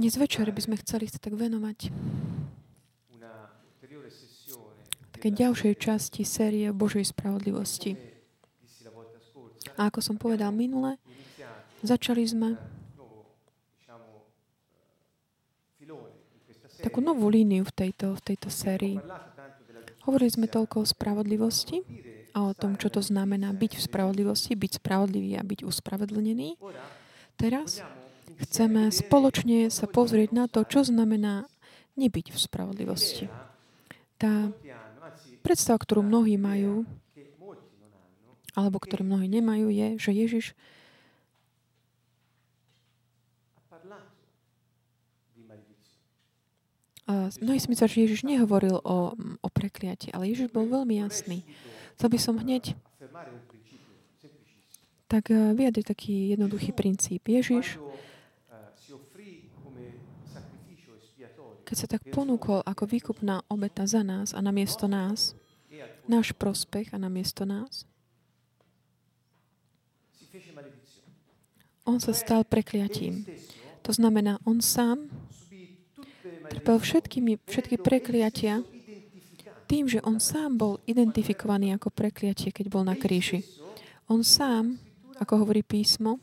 Dnes večer by sme chceli sa tak venovať také ďalšej časti série Božej spravodlivosti. A ako som povedal minule, začali sme takú novú líniu v tejto, v tejto sérii. Hovorili sme toľko o spravodlivosti a o tom, čo to znamená byť v spravodlivosti, byť spravodlivý a byť uspravedlnený. Teraz chceme spoločne sa pozrieť na to, čo znamená nebyť v spravodlivosti. Tá predstava, ktorú mnohí majú, alebo ktorú mnohí nemajú, je, že Ježiš Mnohí si myslia, že Ježiš nehovoril o, o prekliati, ale Ježiš bol veľmi jasný. Chcel by som hneď tak eh, vyjadriť taký jednoduchý princíp. Ježiš keď sa tak ponúkol ako výkupná obeta za nás a namiesto nás, náš prospech a namiesto nás, on sa stal prekliatím. To znamená, on sám trpel všetkými, všetky prekliatia tým, že on sám bol identifikovaný ako prekliatie, keď bol na kríži. On sám, ako hovorí písmo,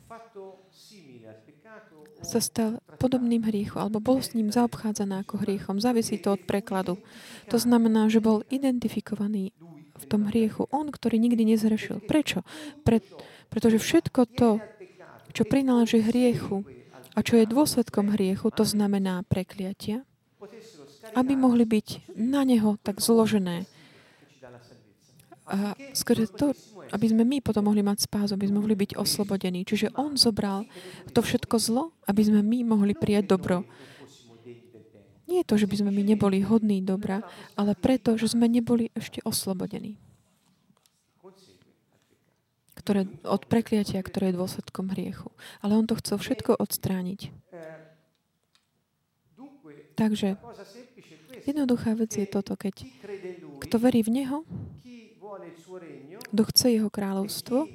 sa stal podobným hriechu, alebo bol s ním zaobchádzaný ako hriechom. Závisí to od prekladu. To znamená, že bol identifikovaný v tom hriechu. On, ktorý nikdy nezhrešil. Prečo? Pre, pretože všetko to, čo prináleží hriechu a čo je dôsledkom hriechu, to znamená prekliatia, aby mohli byť na neho tak zložené. A skôr to, aby sme my potom mohli mať spás, aby sme mohli byť oslobodení. Čiže on zobral to všetko zlo, aby sme my mohli prijať dobro. Nie je to, že by sme my neboli hodní dobra, ale preto, že sme neboli ešte oslobodení. Ktoré, od prekliatia, ktoré je dôsledkom hriechu. Ale on to chcel všetko odstrániť. Takže jednoduchá vec je toto, keď kto verí v Neho, kto chce jeho kráľovstvo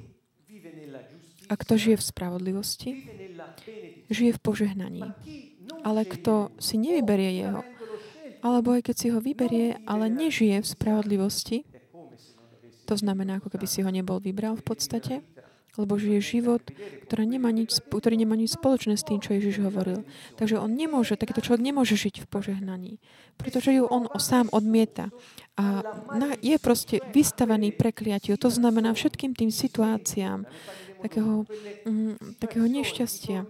a kto žije v spravodlivosti, žije v požehnaní. Ale kto si nevyberie jeho, alebo aj keď si ho vyberie, ale nežije v spravodlivosti, to znamená, ako keby si ho nebol vybral v podstate, lebo žije život, ktorý nemá, nič, ktorý nemá nič spoločné s tým, čo Ježiš hovoril. Takže on nemôže, takýto človek nemôže žiť v požehnaní, pretože ju on sám odmieta. A je proste vystavený prekliatiu. To znamená všetkým tým situáciám takého, mm, takého nešťastia,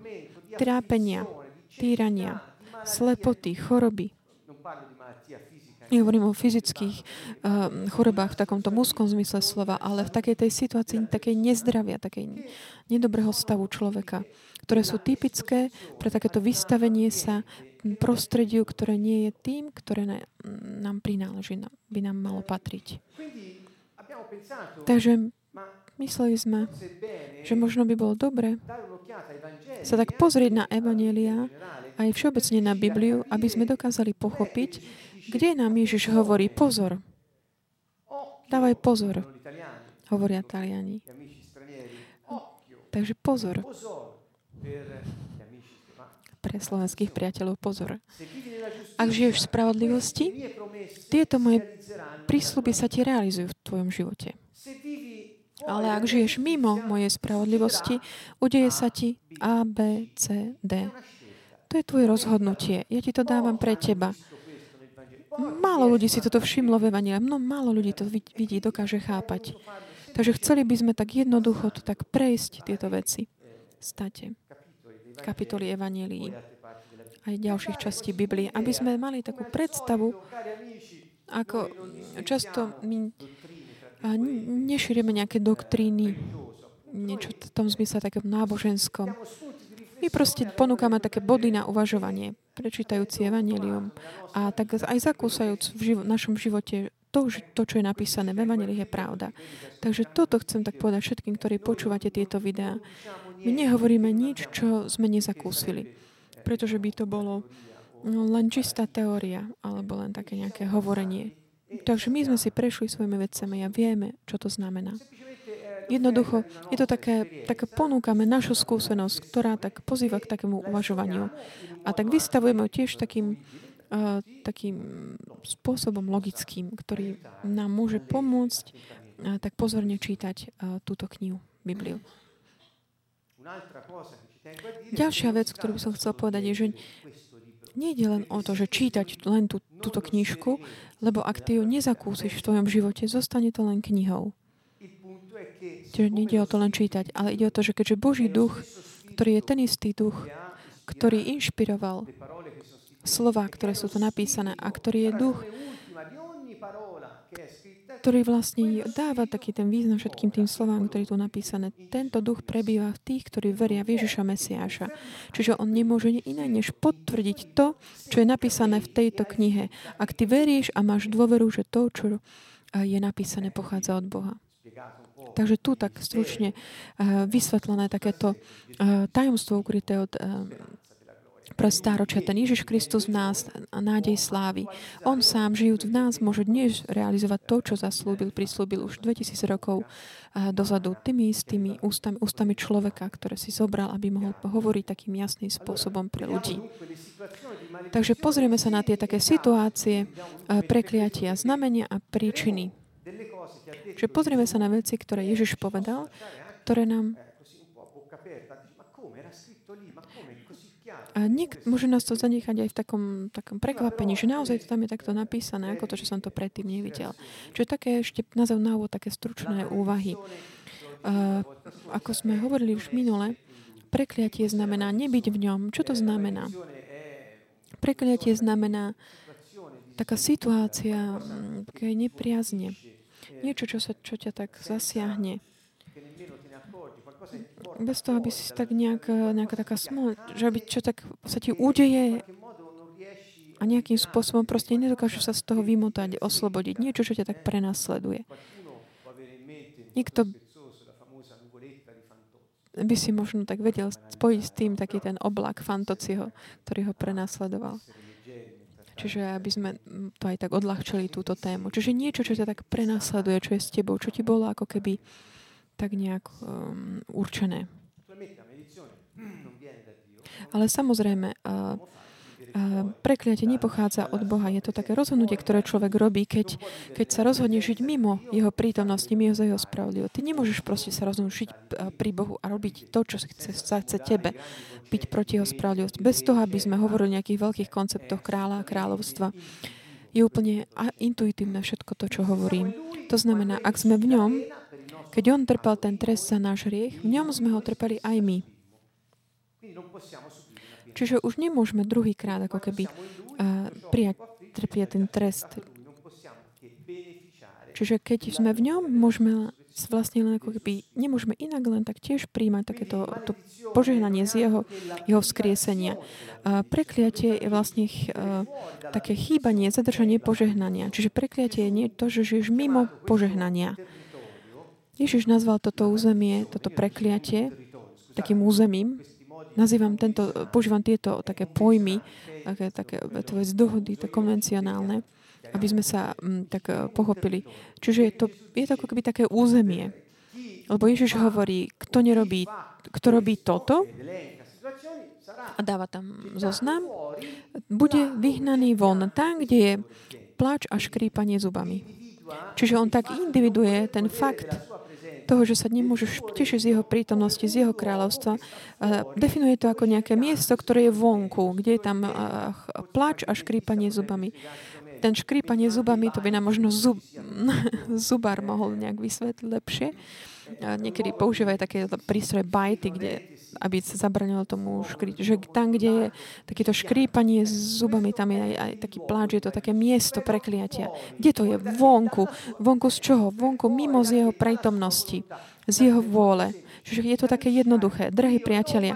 trápenia, týrania, slepoty, choroby, Nehovorím o fyzických uh, chorobách v takomto mužskom zmysle slova, ale v takej tej situácii, takej nezdravia, takej nedobrého stavu človeka, ktoré sú typické pre takéto vystavenie sa prostrediu, ktoré nie je tým, ktoré nám prináleží, by nám malo patriť. Takže mysleli sme, že možno by bolo dobre sa tak pozrieť na Evanielia aj všeobecne na Bibliu, aby sme dokázali pochopiť, kde nám Ježiš hovorí pozor? Dávaj pozor, hovoria Taliani. Takže pozor. Pre slovenských priateľov pozor. Ak žiješ v spravodlivosti, tieto moje prísľuby sa ti realizujú v tvojom živote. Ale ak žiješ mimo mojej spravodlivosti, udeje sa ti A, B, C, D. To je tvoje rozhodnutie. Ja ti to dávam pre teba. Málo ľudí si toto všimlo v Evangelii. No, málo ľudí to vidí, dokáže chápať. Takže chceli by sme tak jednoducho to tak prejsť, tieto veci. State. Kapitoly Evangelii aj ďalších častí Biblie, aby sme mali takú predstavu, ako často my nešírime nejaké doktríny, niečo v tom zmysle také náboženskom. My proste ponúkame také body na uvažovanie, prečítajúci Evangelium a tak aj zakúsajúc v živo- našom živote to, to, čo je napísané v Evangelii, je pravda. Takže toto chcem tak povedať všetkým, ktorí počúvate tieto videá. My nehovoríme nič, čo sme nezakúsili, pretože by to bolo no, len čistá teória alebo len také nejaké hovorenie. Takže my sme si prešli svojimi vecami a vieme, čo to znamená. Jednoducho, je to také, také ponúkame našu skúsenosť, ktorá tak pozýva k takému uvažovaniu. A tak vystavujeme tiež takým, uh, takým spôsobom logickým, ktorý nám môže pomôcť uh, tak pozorne čítať uh, túto knihu, Bibliu. Ďalšia vec, ktorú by som chcel povedať, je, že nejde len o to, že čítať len tú, túto knižku, lebo ak ty ju nezakúsiš v tvojom živote, zostane to len knihou. Čiže nejde o to len čítať, ale ide o to, že keďže Boží duch, ktorý je ten istý duch, ktorý inšpiroval slova, ktoré sú tu napísané a ktorý je duch, ktorý vlastne dáva taký ten význam všetkým tým slovám, ktoré tu napísané. Tento duch prebýva v tých, ktorí veria v Ježiša Mesiáša. Čiže on nemôže iné než potvrdiť to, čo je napísané v tejto knihe. Ak ty veríš a máš dôveru, že to, čo je napísané, pochádza od Boha. Takže tu tak stručne vysvetlené takéto tajomstvo ukryté od pre stáročia. Ten Ježiš Kristus v nás a nádej slávy. On sám, žijúc v nás, môže dnes realizovať to, čo zaslúbil, prislúbil už 2000 rokov dozadu tými istými ústami, ústami človeka, ktoré si zobral, aby mohol hovoriť takým jasným spôsobom pre ľudí. Takže pozrieme sa na tie také situácie, prekliatia, znamenia a príčiny. Čiže pozrieme sa na veci, ktoré Ježiš povedal, ktoré nám A niek- môže nás to zanechať aj v takom, takom prekvapení, že naozaj to tam je takto napísané, ako to, že som to predtým nevidel. Čiže také ešte na úvod, také stručné úvahy. Uh, ako sme hovorili už minule, prekliatie znamená nebyť v ňom. Čo to znamená? Prekliatie znamená taká situácia, také nepriazne. Niečo, čo, sa, čo ťa tak zasiahne bez toho, aby si tak nejak, nejaká taká smol, že aby čo tak sa ti udeje a nejakým spôsobom proste nedokážu sa z toho vymotať, oslobodiť. Niečo, čo ťa tak prenasleduje. Niekto by si možno tak vedel spojiť s tým taký ten oblak Fantociho, ktorý ho prenasledoval. Čiže aby sme to aj tak odľahčili túto tému. Čiže niečo, čo ťa tak prenasleduje, čo je s tebou, čo ti bolo ako keby tak nejak um, určené. Ale samozrejme, uh, uh, prekliatie nepochádza od Boha. Je to také rozhodnutie, ktoré človek robí, keď, keď sa rozhodne žiť mimo jeho prítomnosti, mimo jeho spravodlivo. Ty nemôžeš proste sa rozhodnúť žiť uh, pri Bohu a robiť to, čo chce, sa chce tebe, byť proti jeho spravodlivosti. Bez toho, aby sme hovorili o nejakých veľkých konceptoch kráľa a kráľovstva je úplne intuitívne všetko to, čo hovorím. To znamená, ak sme v ňom, keď on trpel ten trest za náš hriech, v ňom sme ho trpeli aj my. Čiže už nemôžeme druhýkrát ako keby uh, prijať trpieť ten trest. Čiže keď sme v ňom, môžeme vlastne len ako keby, nemôžeme inak len tak tiež príjmať takéto to požehnanie z jeho, jeho vzkriesenia. Uh, prekliatie je vlastne uh, také chýbanie, zadržanie požehnania. Čiže prekliatie je nie to, že žiješ mimo požehnania. Ježiš nazval toto územie, toto prekliatie takým územím. Nazývam tento, používam tieto také pojmy, také, také z dohody, to konvencionálne, aby sme sa m, mm, tak eh, pochopili. Čiže je to, je to ako keby také územie. Lebo Ježiš hovorí, kto nerobí, kto robí toto, a dáva tam zoznam, bude vyhnaný von tam, kde je plač a škrípanie zubami. Čiže on tak individuje ten fakt toho, že sa nemôžeš tešiť z jeho prítomnosti, z jeho kráľovstva. Definuje to ako nejaké miesto, ktoré je vonku, kde je tam plač a škrípanie zubami. Ten škrípanie zubami, to by nám možno zub, zubár mohol nejak vysvetliť lepšie. Niekedy používajú také prístroje bajty, kde aby sa zabranilo tomu škriť. Že tam, kde je takéto škrípanie s zubami, tam je aj, aj taký pláč, je to také miesto prekliatia. Kde to je? Vonku. Vonku z čoho? Vonku mimo z jeho prítomnosti, z jeho vôle. Čiže je to také jednoduché. Drahí priatelia,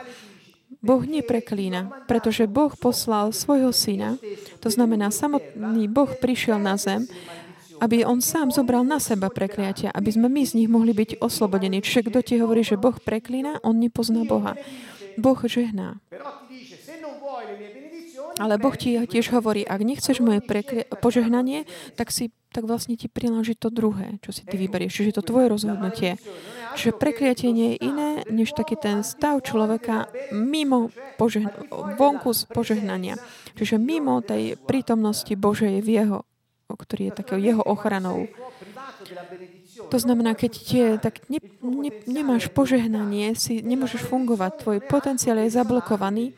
Boh nepreklína, pretože Boh poslal svojho syna, to znamená, samotný Boh prišiel na zem, aby on sám zobral na seba prekliatia, aby sme my z nich mohli byť oslobodení. Čiže kto ti hovorí, že Boh preklína, on nepozná Boha. Boh žehná. Ale Boh ti tiež hovorí, ak nechceš moje prekli- požehnanie, tak si tak vlastne ti prináleží to druhé, čo si ty vyberieš. Čiže je to tvoje rozhodnutie. Čiže prekliatie nie je iné, než taký ten stav človeka mimo požehn- vonku z požehnania. Čiže mimo tej prítomnosti Božej v jeho, ktorý je takého jeho ochranou. To znamená, keď tie, tak ne, ne, nemáš požehnanie, si nemôžeš fungovať, tvoj potenciál je zablokovaný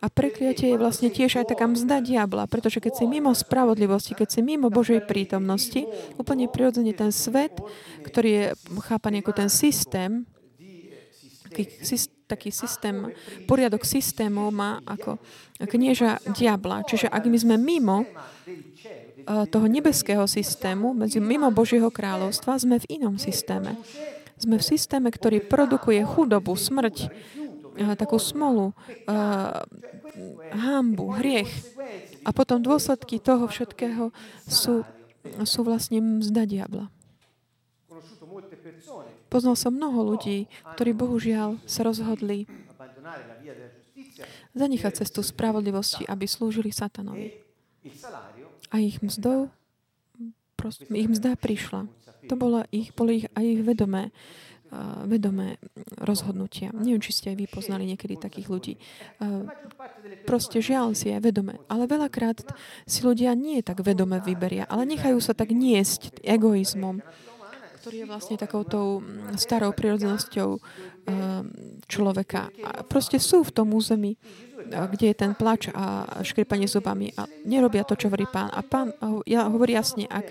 a prekliatie je vlastne tiež aj taká mzda diabla, pretože keď si mimo spravodlivosti, keď si mimo Božej prítomnosti, úplne prirodzene ten svet, ktorý je chápaný ako ten systém, taký, systém, poriadok systémov má ako knieža diabla. Čiže ak my sme mimo toho nebeského systému, medzi mimo Božieho kráľovstva, sme v inom systéme. Sme v systéme, ktorý produkuje chudobu, smrť, takú smolu, hambu, hriech. A potom dôsledky toho všetkého sú, sú vlastne mzda diabla. Poznal som mnoho ľudí, ktorí bohužiaľ sa rozhodli zanechať cestu spravodlivosti, aby slúžili satanovi. A ich mzdou, prost, ich mzda prišla. To bola ich, boli ich aj ich vedomé, uh, vedomé rozhodnutia. Neviem, či ste aj vy poznali niekedy takých ľudí. Uh, proste žiaľ si aj vedomé. Ale veľakrát si ľudia nie tak vedomé vyberia, ale nechajú sa tak niesť egoizmom, ktorý je vlastne takoutou starou prirodzenosťou človeka. A proste sú v tom území kde je ten plač a škripanie zubami a nerobia to, čo hovorí pán. A pán ja hovorí jasne, ak,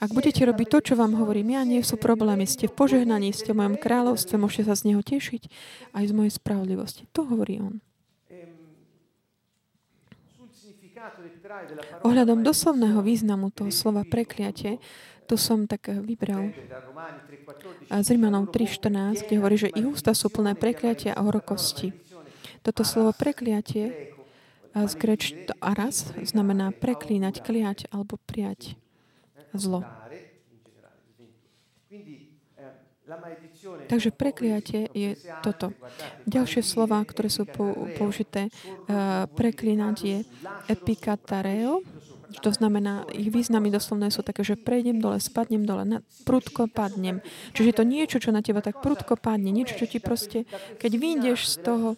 ak budete robiť to, čo vám hovorím ja, nie sú problémy. Ste v požehnaní, ste v mojom kráľovstve, môžete sa z neho tešiť aj z mojej spravodlivosti. To hovorí on. Ohľadom doslovného významu toho slova prekliatie, tu som tak vybral z Rimanov 3.14, kde hovorí, že ich ústa sú plné prekliatia a horokosti. Toto slovo prekliatie z greč aras znamená preklínať, kliať alebo prijať zlo. Takže prekliatie je toto. Ďalšie slova, ktoré sú použité, uh, preklínať je epikatareo, to znamená, ich významy doslovné sú také, že prejdem dole, spadnem dole, na, prudko padnem. Čiže to niečo, čo na teba tak prudko padne, niečo, čo ti proste, keď vyjdeš z toho,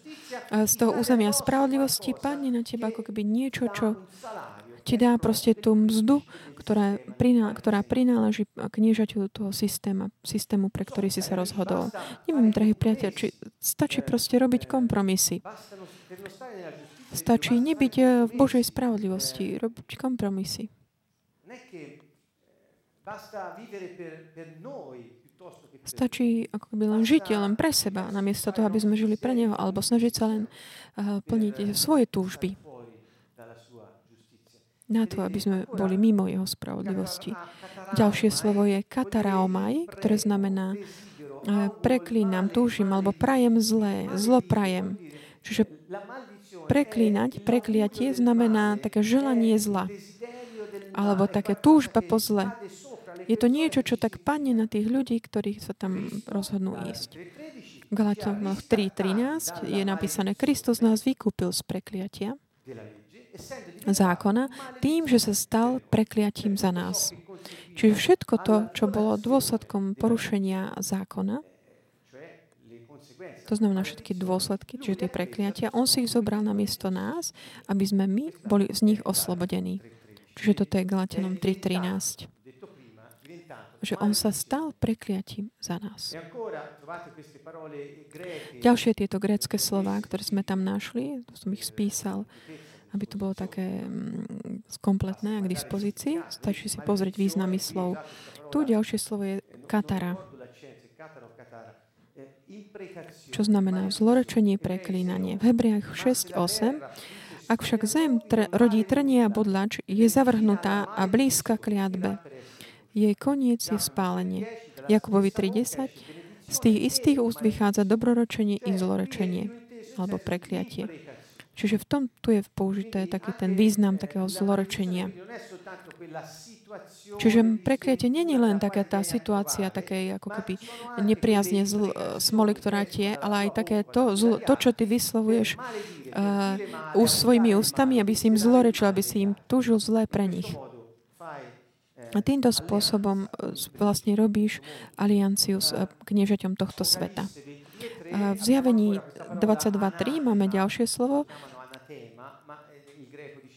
eh, z toho územia spravodlivosti, padne na teba ako keby niečo, čo ti dá proste tú mzdu, ktorá, priná, ktorá prináleží kniežaťu toho systému, systému, pre ktorý si sa rozhodol. Neviem, drahý priateľ, či stačí proste robiť kompromisy. Stačí nebyť eh, v Božej spravodlivosti, robiť kompromisy. Stačí ako by len žiť len pre seba, namiesto toho, aby sme žili pre Neho, alebo snažiť sa len uh, plniť svoje túžby. Na to, aby sme boli mimo Jeho spravodlivosti. Ďalšie slovo je kataraomai, ktoré znamená preklínam, túžim, alebo prajem zlé, zlo prajem. Čiže Preklínať, prekliatie znamená také želanie zla. Alebo také túžba po zle. Je to niečo, čo tak padne na tých ľudí, ktorí sa tam rozhodnú ísť. V Galatoch 3.13 je napísané, Kristus nás vykúpil z prekliatia zákona tým, že sa stal prekliatím za nás. Čiže všetko to, čo bolo dôsledkom porušenia zákona, to znamená všetky dôsledky, čiže tie prekliatia. On si ich zobral na miesto nás, aby sme my boli z nich oslobodení. Čiže toto je Galatianom 3.13. Že on sa stal prekliatím za nás. Ďalšie tieto grécké slova, ktoré sme tam našli, to som ich spísal, aby to bolo také mm, kompletné a k dispozícii. Stačí si pozrieť významy slov. Tu ďalšie slovo je katara čo znamená zlorečenie, preklínanie. V Hebrejach 6.8 Ak však zem tr- rodí trnie a bodlač, je zavrhnutá a blízka kliatbe. Jej koniec je spálenie. Jakubovi 3.10 Z tých istých úst vychádza dobroročenie i zlorečenie alebo prekliatie. Čiže v tom tu je použité taký ten význam takého zlorečenia. Čiže prekliatie není len taká tá situácia takej ako keby nepriazne zl, smoly, ktorá tie, ale aj také to, zl, to čo ty vyslovuješ uh, svojimi ústami, aby si im zlorečil, aby si im túžil zlé pre nich. A týmto spôsobom e, vlastne robíš alianciu s kniežaťom tohto sveta. V zjavení 22.3 máme ďalšie slovo,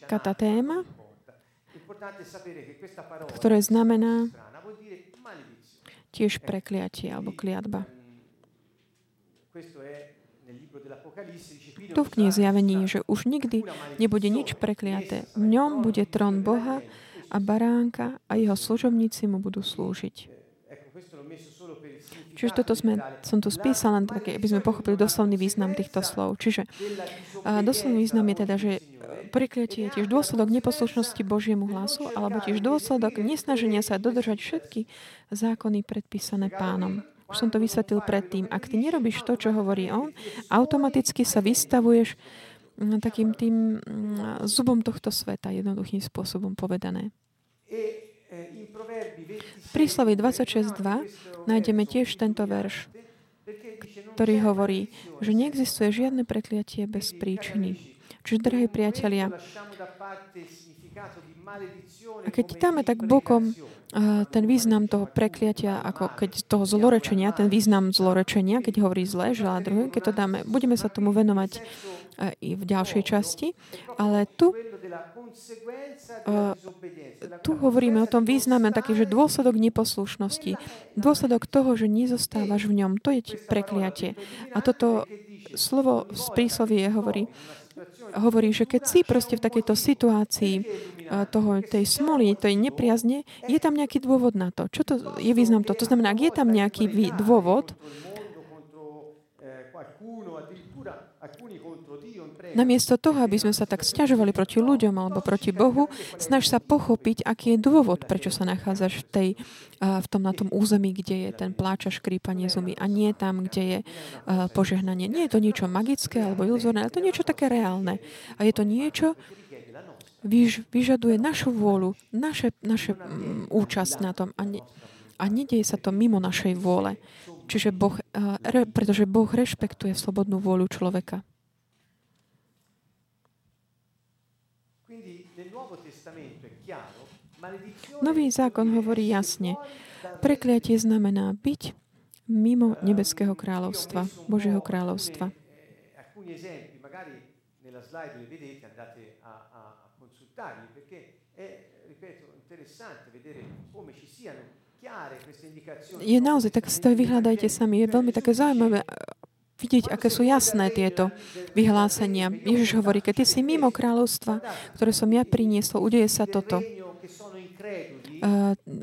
katatéma, ktoré znamená tiež prekliatie alebo kliatba. Tu v knihe zjavení že už nikdy nebude nič prekliaté. V ňom bude trón Boha a baránka a jeho služobníci mu budú slúžiť. Čiže toto sme, som tu spísal len tak, aby sme pochopili doslovný význam týchto slov. Čiže doslovný význam je teda, že prekliatie je tiež dôsledok neposlušnosti Božiemu hlasu, alebo tiež dôsledok nesnaženia sa dodržať všetky zákony predpísané pánom. Už som to vysvetlil predtým. Ak ty nerobíš to, čo hovorí on, automaticky sa vystavuješ takým tým zubom tohto sveta, jednoduchým spôsobom povedané. V príslovi 26.2 nájdeme tiež tento verš, ktorý hovorí, že neexistuje žiadne prekliatie bez príčiny. Čiže, drahí priatelia, a keď dáme tak bokom ten význam toho prekliatia, ako keď toho zlorečenia, ten význam zlorečenia, keď hovorí zle, želá druhé, keď to dáme, budeme sa tomu venovať i v ďalšej časti, ale tu tu hovoríme o tom význame taký, že dôsledok neposlušnosti, dôsledok toho, že nezostávaš v ňom, to je prekliatie. A toto slovo z príslovie hovorí, hovorí, že keď si proste v takejto situácii toho, tej smoly, tej nepriazne, je tam nejaký dôvod na to. Čo to je význam to? To znamená, ak je tam nejaký dôvod, Namiesto toho, aby sme sa tak stiažovali proti ľuďom alebo proti Bohu, snaž sa pochopiť, aký je dôvod, prečo sa nachádzaš v, tej, v tom, na tom území, kde je ten pláč a škrípanie zumy a nie tam, kde je požehnanie. Nie je to niečo magické alebo iluzorné, ale to niečo také reálne. A je to niečo, vyž, vyžaduje našu vôľu, naše, naše um, účasť na tom a, ne, a nedieje sa to mimo našej vôle. Čiže boh, re, pretože Boh rešpektuje slobodnú vôľu človeka. Nový zákon hovorí jasne. Prekliatie znamená byť mimo nebeského kráľovstva, Božieho kráľovstva. Je naozaj, tak si to vyhľadajte sami. Je veľmi také zaujímavé vidieť, aké sú jasné tieto vyhlásenia. Ježiš hovorí, keď ty si mimo kráľovstva, ktoré som ja priniesol, udeje sa toto.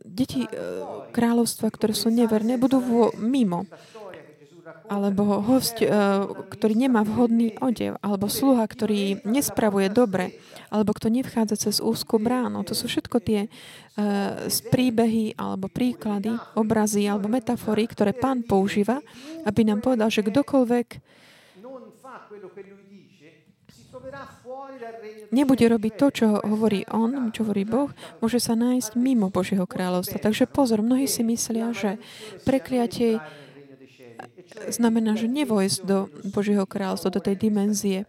Deti uh, kráľovstva, ktoré sú neverné, budú vo, mimo alebo host, uh, ktorý nemá vhodný odev, alebo sluha, ktorý nespravuje dobre, alebo kto nevchádza cez úzku bránu. To sú všetko tie uh, príbehy, alebo príklady, obrazy, alebo metafory, ktoré pán používa, aby nám povedal, že kdokoľvek nebude robiť to, čo hovorí on, čo hovorí Boh, môže sa nájsť mimo Božieho kráľovstva. Takže pozor, mnohí si myslia, že prekliatie znamená, že nevojsť do Božieho kráľovstva, do tej dimenzie,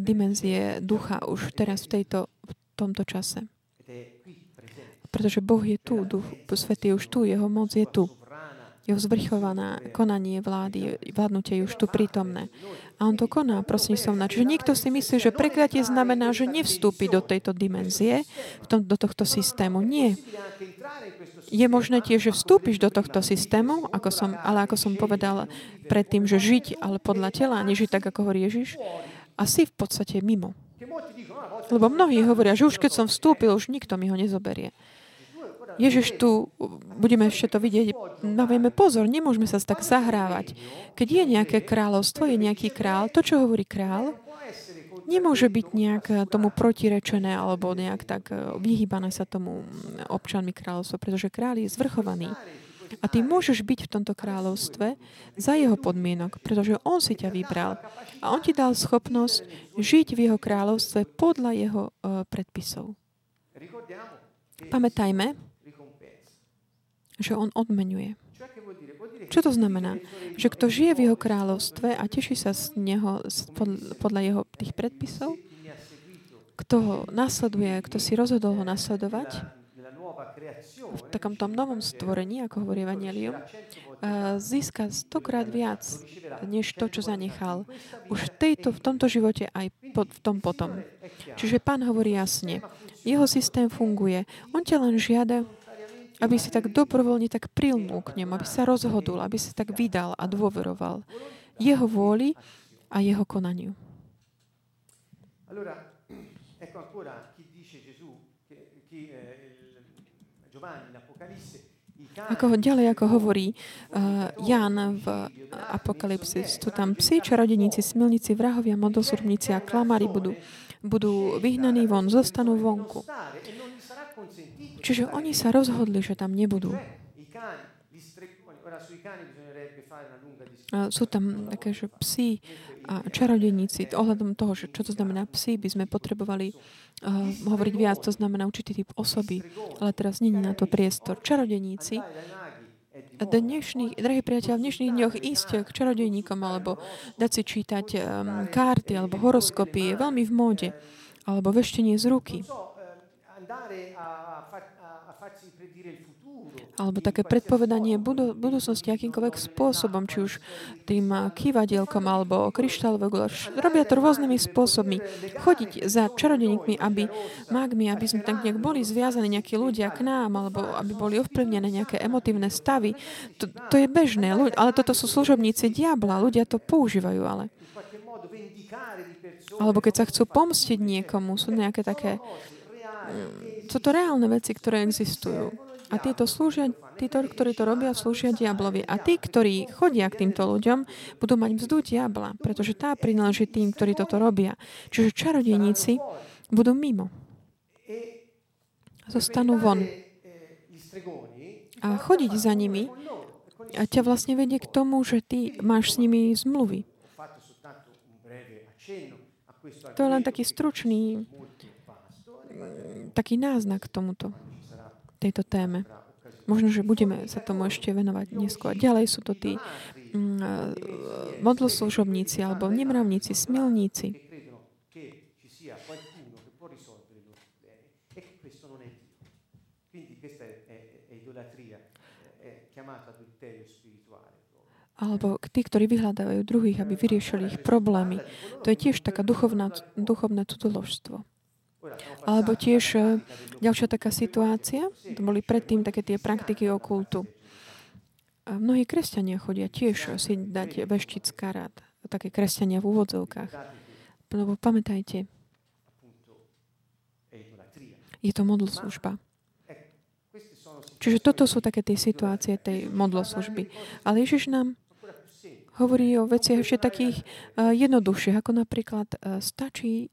dimenzie ducha už teraz v, tejto, v tomto čase. Pretože Boh je tu, Duch Svetý už tu, Jeho moc je tu jeho zvrchovaná konanie vlády, vládnutie je už tu prítomné. A on to koná som na. Čiže niekto si myslí, že prekliatie znamená, že nevstúpi do tejto dimenzie, do tohto systému. Nie. Je možné tiež, že vstúpiš do tohto systému, ako som, ale ako som povedal predtým, že žiť, ale podľa tela, nežiť tak, ako hovorí Ježiš, a si v podstate mimo. Lebo mnohí hovoria, že už keď som vstúpil, už nikto mi ho nezoberie. Ježiš tu, budeme ešte to vidieť, dávajme pozor, nemôžeme sa tak zahrávať. Keď je nejaké kráľovstvo, je nejaký král, to, čo hovorí král, nemôže byť nejak tomu protirečené alebo nejak tak e, vyhýbané sa tomu občanmi kráľovstva, pretože kráľ je zvrchovaný. A ty môžeš byť v tomto kráľovstve za jeho podmienok, pretože on si ťa vybral. A on ti dal schopnosť žiť v jeho kráľovstve podľa jeho uh, predpisov. Pamätajme, že on odmenuje. Čo to znamená? Že kto žije v jeho kráľovstve a teší sa z neho podľa jeho tých predpisov, kto ho nasleduje, kto si rozhodol ho nasledovať, v takom tom novom stvorení, ako hovorí Evangelium, získa stokrát viac, než to, čo zanechal. Už v, tejto, v tomto živote aj po, v tom potom. Čiže pán hovorí jasne, jeho systém funguje. On ťa len žiada, aby si tak dobrovoľne tak prilnul k nemu, aby sa rozhodol, aby si tak vydal a dôveroval jeho vôli a jeho konaniu. Eh, ako ho ďalej, ako hovorí uh, Jan v Apokalypsis, tu tam psi, čarodeníci, smilníci, vrahovia, modlosúrnici a klamári budú, budú vyhnaní von, zostanú vonku. Čiže oni sa rozhodli, že tam nebudú. Sú tam také, že psi a čarodeníci. Ohľadom toho, že čo to znamená psi, by sme potrebovali uh, hovoriť viac. To znamená určitý typ osoby. Ale teraz není na to priestor. Čarodeníci dnešných, drahí priateľ, v dnešných dňoch ísť k čarodejníkom alebo dať si čítať um, karty alebo horoskopy je veľmi v móde. Alebo veštenie z ruky alebo také predpovedanie budu, budúcnosti akýmkoľvek spôsobom, či už tým kývadielkom alebo kryštálovou guláš. Robia to rôznymi spôsobmi. Chodiť za čarodeníkmi, aby mágmi, aby sme tak nejak boli zviazaní nejakí ľudia k nám, alebo aby boli ovplyvnené nejaké emotívne stavy, to, to je bežné. Ale toto sú služobníci diabla. Ľudia to používajú, ale alebo keď sa chcú pomstiť niekomu, sú nejaké také... Sú to reálne veci, ktoré existujú. A títo, slúžia, títo, ktorí to robia, slúžia diablovi. A tí, ktorí chodia k týmto ľuďom, budú mať vzdu diabla, pretože tá prináleží tým, ktorí toto robia. Čiže čarodejníci budú mimo. Zostanú von. A chodiť za nimi a ťa vlastne vedie k tomu, že ty máš s nimi zmluvy. To je len taký stručný taký náznak tomuto tejto téme. Možno, že budeme sa tomu ešte venovať neskôr. Ďalej sú to tí mm, modloslužobníci alebo nemravníci, smilníci. alebo tí, ktorí vyhľadávajú druhých, aby vyriešili ich problémy. To je tiež taká duchovná, duchovné cudzoložstvo. Alebo tiež e, ďalšia taká situácia, to boli predtým také tie praktiky okultu. A mnohí kresťania chodia tiež si dať veštiť karát. Také kresťania v úvodzovkách. Lebo pamätajte, je to modloslužba. Čiže toto sú také tie situácie tej modloslužby. Ale Ježiš nám hovorí o veciach ešte takých uh, jednoduchších, ako napríklad stačí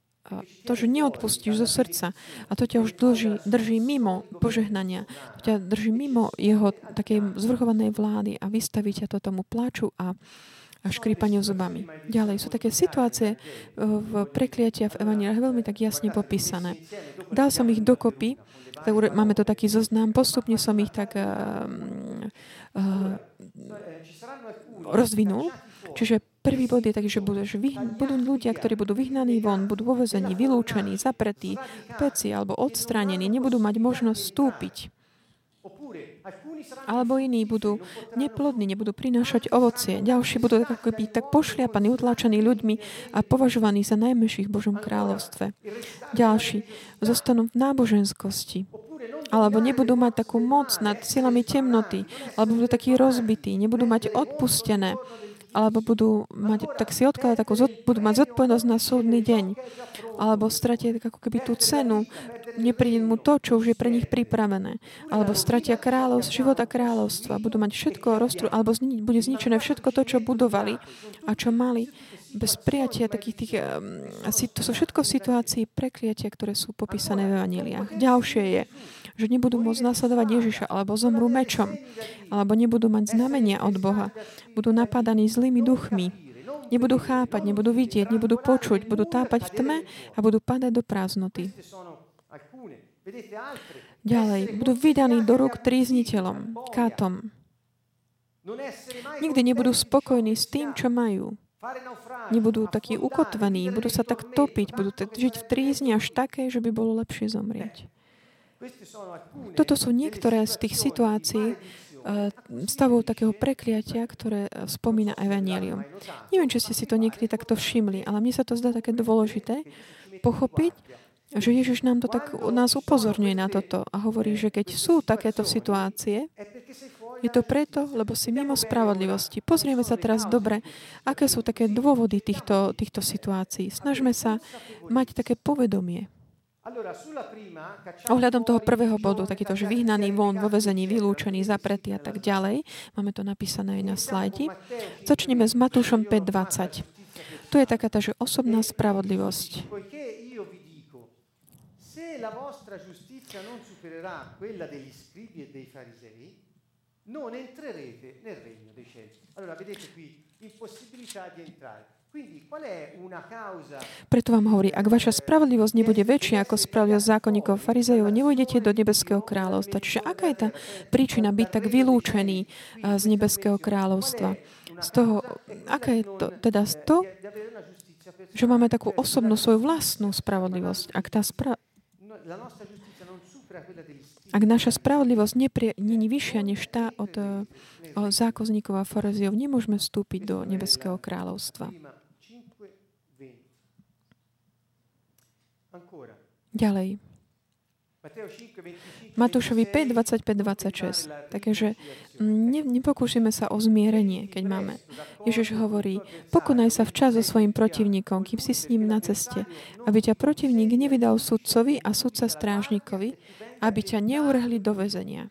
to, že neodpustíš zo srdca a to ťa už drží, drží mimo požehnania, to ťa drží mimo jeho takej zvrchovanej vlády a vystaví ťa to tomu pláču a, a škrípaniu zubami. Ďalej sú také situácie e, v prekliatia v Evangeliách veľmi tak jasne popísané. Dal som ich dokopy, máme to taký zoznam, postupne som ich tak uh, uh, rozvinul. Čiže Prvý bod je taký, že budú, že vy, budú ľudia, ktorí budú vyhnaní von, budú vo vezení, vylúčení, zapretí, peci alebo odstránení, nebudú mať možnosť vstúpiť. Alebo iní budú neplodní, nebudú prinášať ovocie. Ďalší budú tak, byť tak pošliapaní, utlačení ľuďmi a považovaní za najmenších v Božom kráľovstve. Ďalší zostanú v náboženskosti alebo nebudú mať takú moc nad silami temnoty, alebo budú takí rozbití, nebudú mať odpustené, alebo budú mať, tak si odkladať takú, budú mať zodpovednosť na súdny deň, alebo stratia tak ako keby tú cenu, nepríde mu to, čo už je pre nich pripravené, alebo stratia kráľov, života kráľovstva, budú mať všetko roztru, alebo zni, bude zničené všetko to, čo budovali a čo mali bez prijatia takých tých, to sú všetko situácii prekliatia, ktoré sú popísané v Evaniliách. Ďalšie je, že nebudú môcť nasledovať Ježiša, alebo zomrú mečom, alebo nebudú mať znamenia od Boha. Budú napadaní zlými duchmi. Nebudú chápať, nebudú vidieť, nebudú počuť, budú tápať v tme a budú padať do prázdnoty. Ďalej, budú vydaní do rúk trízniteľom, kátom. Nikdy nebudú spokojní s tým, čo majú. Nebudú takí ukotvení, budú sa tak topiť, budú žiť v trízni až také, že by bolo lepšie zomrieť. Toto sú niektoré z tých situácií, Eh, stavov takého prekliatia, ktoré eh, spomína Evangelium. Neviem, či ste si to niekedy takto všimli, ale mne sa to zdá také dôležité pochopiť, že Ježiš nám to tak nás upozorňuje na toto a hovorí, že keď sú takéto situácie, je to preto, lebo si mimo spravodlivosti. Pozrieme sa teraz dobre, aké sú také dôvody týchto, týchto situácií. Snažme sa mať také povedomie. Ohľadom toho prvého bodu, takýto, že vyhnaný von, vo vezení, vylúčený, zapretý a tak ďalej, máme to napísané aj na slajdi. Začneme s Matúšom 5.20. Tu je taká tá, že osobná spravodlivosť. la vostra giustizia non supererà quella degli scribi e dei farisei, non entrerete nel regno dei cieli. Allora, vedete qui, impossibilità di entrare. Preto vám hovorí, ak vaša spravodlivosť nebude väčšia ako spravodlivosť zákonníkov farizejov, nevojdete do nebeského kráľovstva. Čiže aká je tá príčina byť tak vylúčený z nebeského kráľovstva? Z toho, aká je to, teda z toho, že máme takú osobnú svoju vlastnú spravodlivosť. Ak tá spra- ak naša spravodlivosť není vyššia než tá od, od zákozníkov a farizeov, nemôžeme vstúpiť do nebeského kráľovstva. Ďalej. Matúšovi 5, 25, 26. Takže ne, nepokúšime sa o zmierenie, keď máme. Ježiš hovorí, pokonaj sa včas so svojim protivníkom, kým si s ním na ceste, aby ťa protivník nevydal sudcovi a sudca strážnikovi, aby ťa neurhli do väzenia.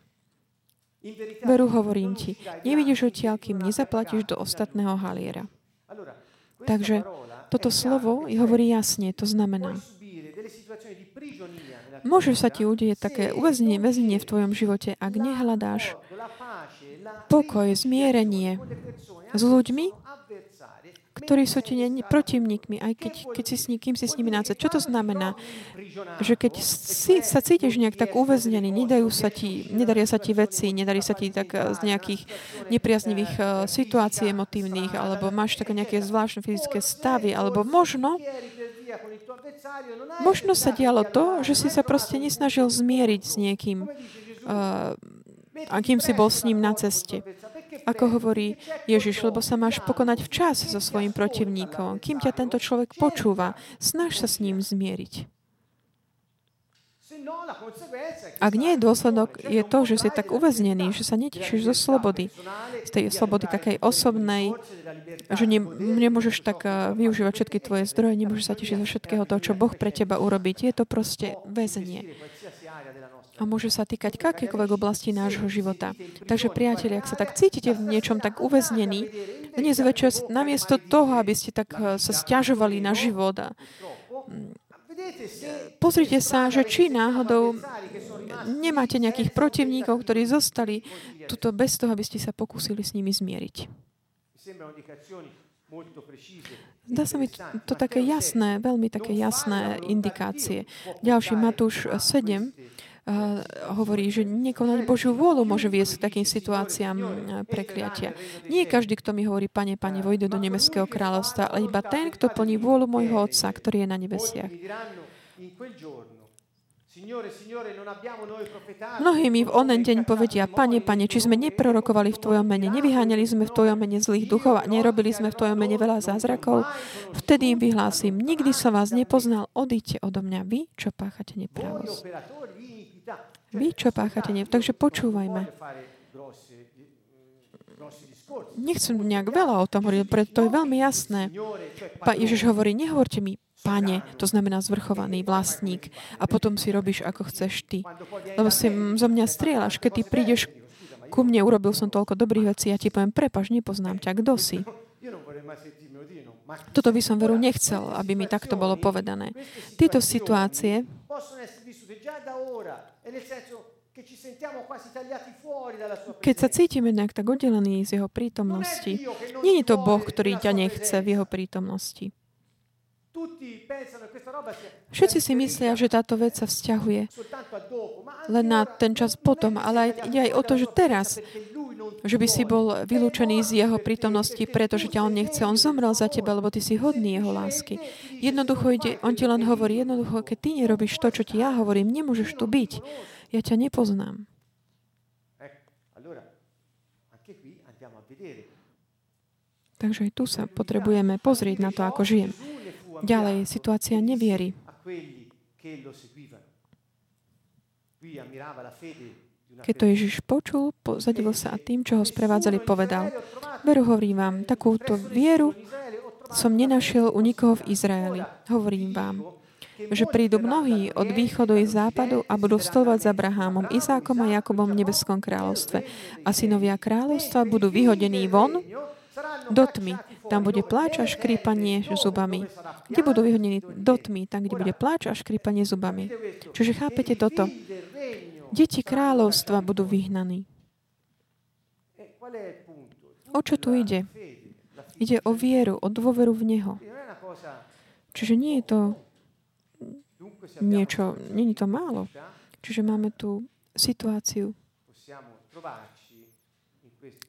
Veru hovorím ti, nevidíš odtiaľ, kým nezaplatíš do ostatného haliera. Takže toto slovo hovorí jasne, to znamená, Môže sa ti udieť také uväznenie, väznenie v tvojom živote, ak nehľadáš pokoj, zmierenie s ľuďmi, ktorí sú ti protivníkmi, aj keď, keď si s nikým si s nimi nácet. Čo to znamená? Že keď si, sa cítiš nejak tak uväznený, nedajú sa ti, nedaria sa ti veci, nedarí sa ti tak z nejakých nepriaznivých uh, situácií emotívnych, alebo máš také nejaké zvláštne fyzické stavy, alebo možno Možno sa dialo to, že si sa proste nesnažil zmieriť s niekým, uh, akým si bol s ním na ceste. Ako hovorí Ježiš, lebo sa máš pokonať včas so svojim protivníkom. Kým ťa tento človek počúva, snaž sa s ním zmieriť. Ak nie je dôsledok, je to, že si tak uväznený, že sa netešíš zo slobody, z tej slobody takej osobnej, že ne, nemôžeš tak uh, využívať všetky tvoje zdroje, nemôžeš sa tešiť zo všetkého toho, čo Boh pre teba urobiť. Je to proste väzenie. A môže sa týkať akékoľvek oblasti nášho života. Takže priatelia, ak sa tak cítite v niečom tak uväznení, dnes večer namiesto toho, aby ste tak uh, sa stiažovali na život a Pozrite sa, že či náhodou nemáte nejakých protivníkov, ktorí zostali tuto bez toho, aby ste sa pokúsili s nimi zmieriť. Dá sa mi to také jasné, veľmi také jasné indikácie. Ďalší Matúš 7 Uh, hovorí, že nekonať Božiu vôľu môže viesť k takým situáciám uh, prekliatia. Nie každý, kto mi hovorí, pane, pane, vojde do nebeského kráľovstva, ale iba ten, kto plní vôľu môjho Otca, ktorý je na nebesiach. Mnohí mi v onen deň povedia, Pane, Pane, či sme neprorokovali v Tvojom mene, nevyháňali sme v Tvojom mene zlých duchov a nerobili sme v Tvojom mene veľa zázrakov, vtedy im vyhlásim, nikdy som vás nepoznal, odíďte odo mňa, vy, čo páchate nepravosť. Vy, čo páchate nev. Takže počúvajme. Nechcem nejak veľa o tom hovoriť, preto to je veľmi jasné. Pa Ježiš hovorí, nehovorte mi, pane, to znamená zvrchovaný vlastník a potom si robíš, ako chceš ty. Lebo si zo mňa strieľaš, keď ty prídeš ku mne, urobil som toľko dobrých vecí, ja ti poviem, prepaž, nepoznám ťa, kto si. Toto by som veru nechcel, aby mi takto bolo povedané. Tieto situácie keď sa cítime nejak tak oddelený z jeho prítomnosti, nie je to Boh, ktorý ťa nechce v jeho prítomnosti. Všetci si myslia, že táto vec sa vzťahuje len na ten čas potom, ale ide aj o to, že teraz že by si bol vylúčený z jeho prítomnosti, pretože ťa on nechce. On zomrel za teba, lebo ty si hodný jeho lásky. Jednoducho ide, on ti len hovorí, jednoducho, keď ty nerobíš to, čo ti ja hovorím, nemôžeš tu byť. Ja ťa nepoznám. Takže aj tu sa potrebujeme pozrieť na to, ako žijem. Ďalej, situácia neviery. Keď to Ježiš počul, zadivil sa a tým, čo ho sprevádzali, povedal, veru hovorím vám, takúto vieru som nenašiel u nikoho v Izraeli. Hovorím vám, že prídu mnohí od východu i západu a budú stovať za Abrahámom, Izákom a Jakobom v nebeskom kráľovstve. A synovia kráľovstva budú vyhodení von do tmy. Tam bude pláč a škrípanie zubami. Kde budú vyhodení do tmy? Tam, kde bude pláč a škrípanie zubami. Čiže chápete toto? Deti kráľovstva budú vyhnaní. O čo tu ide? Ide o vieru, o dôveru v Neho. Čiže nie je to niečo, nie je to málo. Čiže máme tu situáciu,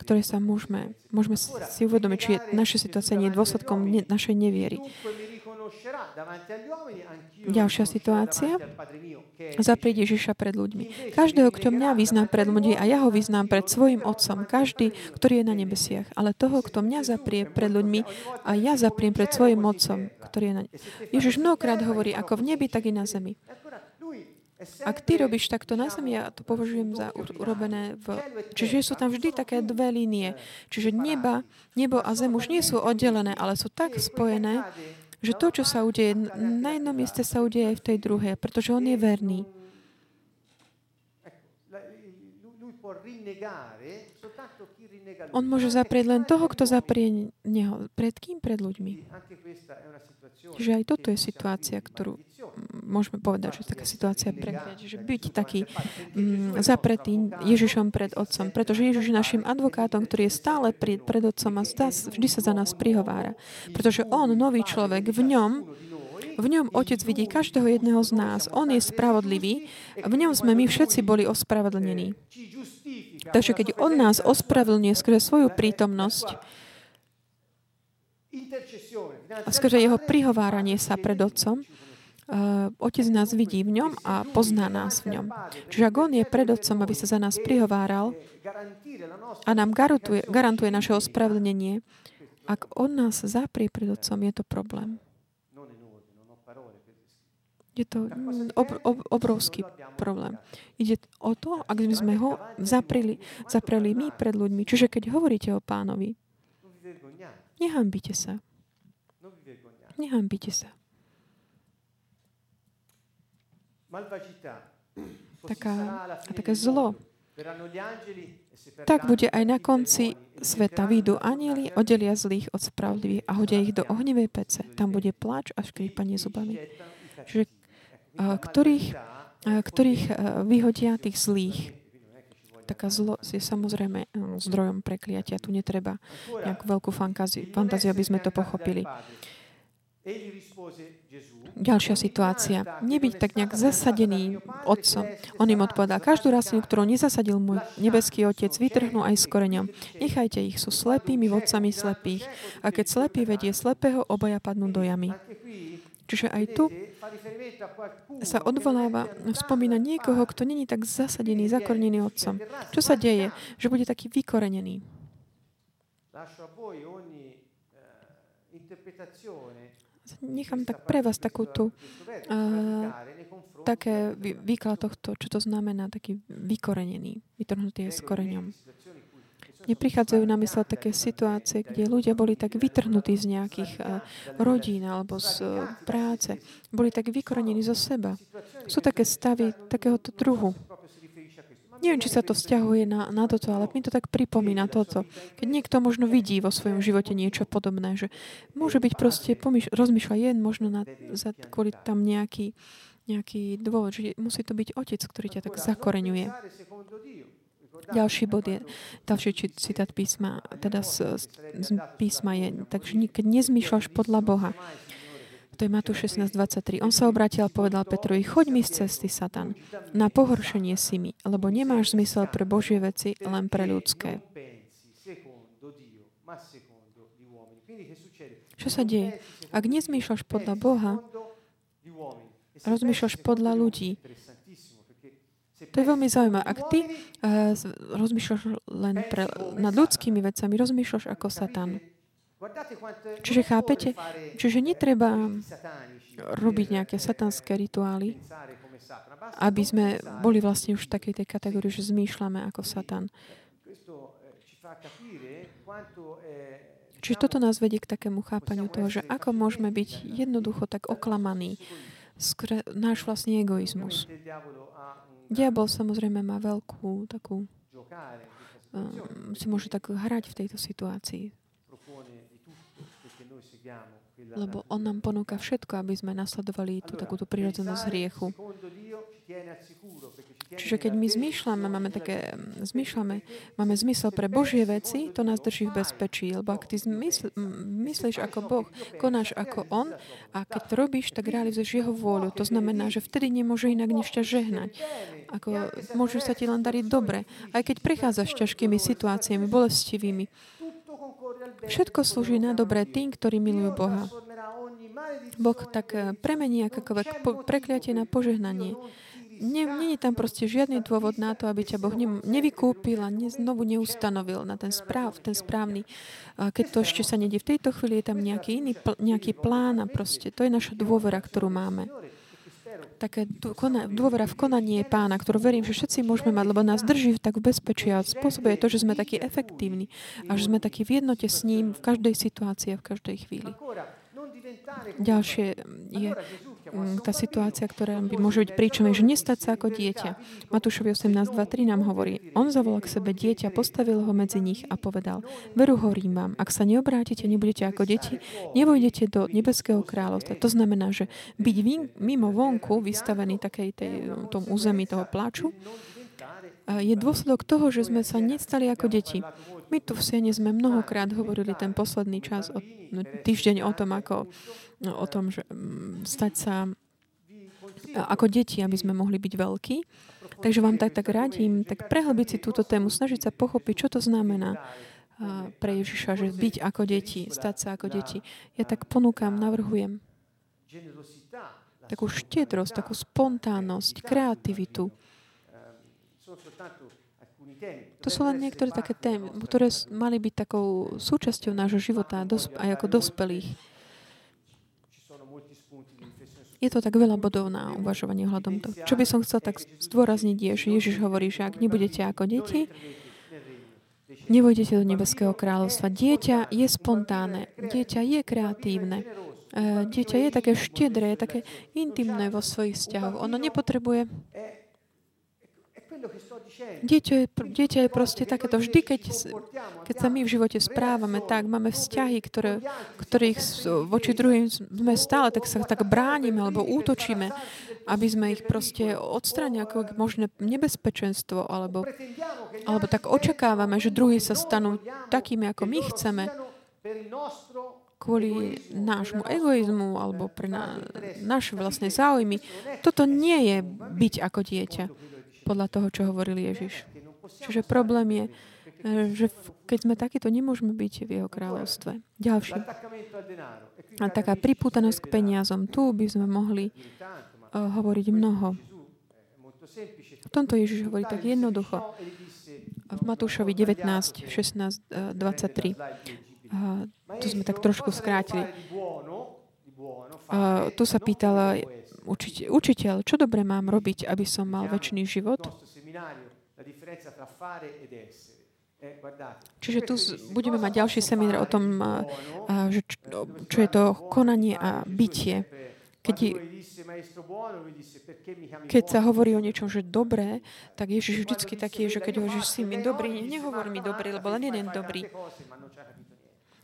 ktoré sa môžeme, môžeme si uvedomiť, či je naša situácia nie je dôsledkom našej neviery. Ďalšia situácia. Zaprieť Ježiša pred ľuďmi. Každého, kto mňa vyzná pred ľudí a ja ho vyznám pred svojim otcom. Každý, ktorý je na nebesiach. Ale toho, kto mňa zaprie pred ľuďmi a ja zapriem pred svojim otcom, ktorý je na nebesiach. Ježiš mnohokrát hovorí, ako v nebi, tak i na zemi. Ak ty robíš takto na zemi, ja to považujem za urobené v... Čiže sú tam vždy také dve línie. Čiže neba, nebo a zem už nie sú oddelené, ale sú tak spojené, že to, čo sa udeje na jednom mieste, sa udeje aj v tej druhej, pretože on je verný. On môže zaprieť len toho, kto zaprie neho. Pred kým? Pred ľuďmi. Čiže aj toto je situácia, ktorú môžeme povedať, že taká situácia prekliať, že byť taký mm, zapretý Ježišom pred Otcom, pretože Ježiš je našim advokátom, ktorý je stále pred, pred Otcom a zdá, vždy sa za nás prihovára. Pretože On, nový človek, v ňom v ňom Otec vidí každého jedného z nás. On je spravodlivý. V ňom sme my všetci boli ospravedlnení. Takže keď On nás ospravedlňuje skrze svoju prítomnosť, a skrze jeho prihováranie sa pred Otcom, uh, Otec nás vidí v ňom a pozná nás v ňom. Čiže ak On je pred Otcom, aby sa za nás prihováral a nám garantuje, garantuje naše ospravedlnenie, ak On nás zaprie pred Otcom, je to problém. Je to ob, ob, obrovský problém. Ide o to, ak sme ho zaprili, zapreli my pred ľuďmi. Čiže keď hovoríte o pánovi, nehambite sa. Nehambite sa. Taká, také zlo. Tak bude aj na konci sveta. Výjdu anieli, oddelia zlých od spravodlivých a hodia ich do ohnivej pece. Tam bude pláč a škrípanie zubami. Čiže ktorých, ktorých vyhodia tých zlých. Taká zlo je samozrejme zdrojom prekliatia. Tu netreba nejakú veľkú fantáziu, aby sme to pochopili. Ďalšia situácia. Nebyť tak nejak zasadený otcom. On im odpovedal, každú rastlinu, ktorú nezasadil môj nebeský otec, vytrhnú aj s koreňom. Nechajte ich, sú slepými vodcami slepých. A keď slepý vedie slepého, obaja padnú do jamy. Čiže aj tu sa odvoláva, spomína niekoho, kto není tak zasadený, zakornený otcom. Čo sa deje? Že bude taký vykorenený. Nechám tak pre vás takú tu, uh, také výklad tohto, čo to znamená, taký vykorenený, vytrhnutý s koreňom. Mne prichádzajú na mysle také situácie, kde ľudia boli tak vytrhnutí z nejakých uh, rodín alebo z uh, práce. Boli tak vykorenení zo seba. Sú také stavy takéhoto druhu. Neviem, či sa to vzťahuje na, na toto, ale mi to tak pripomína toto. Keď niekto možno vidí vo svojom živote niečo podobné, že môže byť proste, pomyš- rozmýšľa jen možno na, za, kvôli tam nejaký, nejaký dôvod, že musí to byť otec, ktorý ťa tak zakoreňuje. Ďalší bod je, ďalší citát písma, teda z, z písma je, takže keď nezmýšľaš podľa Boha, to je Matúš 16.23. On sa obrátil a povedal Petrovi, choď mi z cesty, Satan. Na pohoršenie si mi, lebo nemáš zmysel pre Božie veci, len pre ľudské. Čo sa deje? Ak nezmýšľaš podľa Boha, rozmýšľaš podľa ľudí. To je veľmi zaujímavé. Ak ty uh, rozmýšľaš len pre, nad ľudskými vecami, rozmýšľaš ako Satan. Čiže chápete? Čiže netreba robiť nejaké satanské rituály, aby sme boli vlastne už v takej tej kategórii, že zmýšľame ako Satan. Čiže toto nás vedie k takému chápaniu toho, že ako môžeme byť jednoducho tak oklamaní skre, náš vlastný egoizmus. Diabol samozrejme má veľkú takú um, si môže tak hrať v tejto situácii lebo on nám ponúka všetko, aby sme nasledovali tú takúto prírodzenosť hriechu. Čiže keď my zmýšľame, máme také, zmýšľame, máme zmysel pre Božie veci, to nás drží v bezpečí. Lebo ak ty zmysl, myslíš ako Boh, konáš ako On a keď to robíš, tak realizuješ Jeho vôľu. To znamená, že vtedy nemôže inak než ťa žehnať. Ako, môžu sa ti len dariť dobre. Aj keď prechádzaš ťažkými situáciami, bolestivými, Všetko slúži na dobré tým, ktorí milujú Boha. Boh tak eh, premení akokoľvek prekliatie na požehnanie. Nie, nie je tam proste žiadny dôvod na to, aby ťa Boh ne, nevykúpil a ne, znovu neustanovil na ten, správ, ten správny. A keď to ešte sa nedie v tejto chvíli, je tam nejaký iný nejaký plán a proste to je naša dôvera, ktorú máme také dôvera v konanie pána, ktorú verím, že všetci môžeme mať, lebo nás drží tak v bezpečí a spôsobuje to, že sme takí efektívni a že sme takí v jednote s ním v každej situácii a v každej chvíli. Ďalšie je mm, tá situácia, ktorá by môže byť príčinou, že nestať sa ako dieťa. Matúšovi 18.2.3 nám hovorí, on zavolal k sebe dieťa, postavil ho medzi nich a povedal, veru hovorím vám, ak sa neobrátite, nebudete ako deti, nevojdete do nebeského kráľovstva. To znamená, že byť mimo vonku, vystavený takej tej, tom území toho pláču, je dôsledok toho, že sme sa nestali ako deti. My tu v Siene sme mnohokrát hovorili ten posledný čas, o, no, týždeň o tom, ako, no, o tom, že mm, stať sa ako deti, aby sme mohli byť veľkí. Takže vám tak, tak radím, tak prehlbiť si túto tému, snažiť sa pochopiť, čo to znamená pre Ježiša, že byť ako deti, stať sa ako deti. Ja tak ponúkam, navrhujem takú štedrosť, takú spontánnosť, kreativitu, to sú len niektoré také témy, ktoré mali byť takou súčasťou nášho života aj ako dospelých. Je to tak veľa bodov na uvažovanie hľadom toho. Čo by som chcel tak zdôrazniť je, že Ježiš hovorí, že ak nebudete ako deti, nevojdete do nebeského kráľovstva. Dieťa je spontánne, dieťa je kreatívne, e, dieťa je také štedré, také intimné vo svojich vzťahoch. Ono nepotrebuje Dieťa je, dieťa je proste takéto. Vždy, keď, keď sa my v živote správame tak, máme vzťahy, ktoré, ktorých voči druhým sme stále, tak sa tak bránime alebo útočíme, aby sme ich proste odstránili ako možné nebezpečenstvo, alebo, alebo tak očakávame, že druhí sa stanú takými, ako my chceme kvôli nášmu egoizmu alebo pre na, naše vlastné záujmy. Toto nie je byť ako dieťa podľa toho, čo hovoril Ježiš. Čiže problém je, eh, že keď sme takíto, nemôžeme byť v jeho kráľovstve. Ďalší. A taká pripútanosť k peniazom. Tu by sme mohli uh, hovoriť mnoho. V tomto Ježiš hovorí tak jednoducho. V Matúšovi 19, 16, 23. Uh, tu sme tak trošku skrátili. Uh, tu sa pýtal učiteľ, učiteľ, čo dobre mám robiť, aby som mal väčší život? Čiže tu budeme mať ďalší seminár o tom, že čo je to konanie a bytie. Keď, keď sa hovorí o niečom, že dobré, tak Ježiš vždycky taký, že keď hovoríš si mi dobrý, nehovor mi dobrý, lebo len jeden dobrý.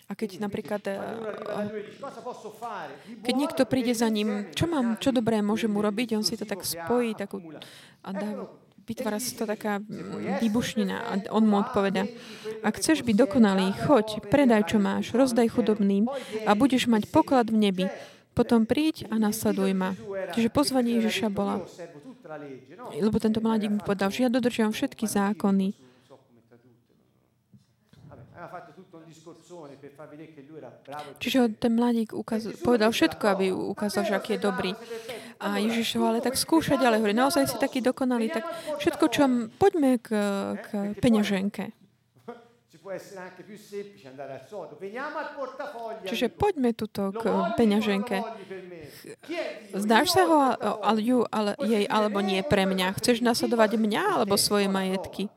A keď napríklad, eh, keď niekto príde za ním, čo mám, čo dobré môžem urobiť, on si to tak spojí takú, a dá, vytvára sa to taká výbušnina. A on mu odpoveda, ak chceš byť dokonalý, choď, predaj, čo máš, rozdaj chudobným a budeš mať poklad v nebi. Potom príď a nasleduj ma. Čiže pozvanie Ježiša bola, lebo tento mladík mu povedal, že ja dodržiavam všetky zákony Čiže ten mladík ukaz, povedal všetko, aby ukázal, že aký je dobrý. A Ježiš ho ale tak skúša ďalej. Hovorí, naozaj si taký dokonalý, tak všetko, čo... Poďme k, k peňaženke. Čiže poďme tuto k peňaženke. Zdáš sa ho ale, ju, ale, jej alebo nie pre mňa? Chceš nasledovať mňa alebo svoje majetky?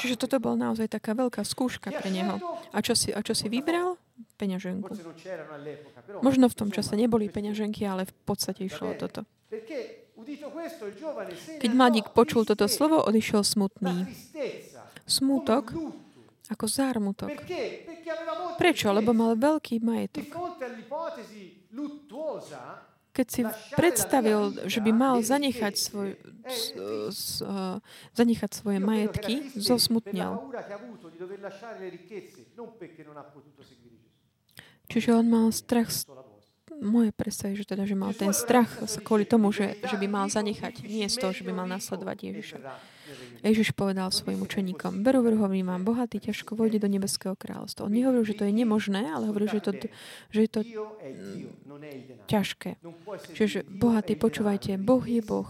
Čiže toto bol naozaj taká veľká skúška pre neho. A čo si, a čo si vybral? Peňaženku. Možno v tom čase neboli peňaženky, ale v podstate išlo o toto. Keď mladík počul toto slovo, odišiel smutný. Smútok ako zármutok. Prečo? Lebo mal veľký majetok. Keď si predstavil, že by mal zanechať, svoj, s, s, uh, zanechať svoje majetky, zosmutnel. Čiže on mal strach z moje predstavy, že teda, že mal ten strach kvôli tomu, že, že by mal zanechať, nie z toho, že by mal nasledovať Ježiša. Ježiš povedal svojim učeníkom, veru, hovorím vám, bohatý ťažko vojde do nebeského kráľovstva. On nehovoril, že to je nemožné, ale hovoril, že, to, že je to ťažké. Čiže bohatý, počúvajte, Boh je Boh.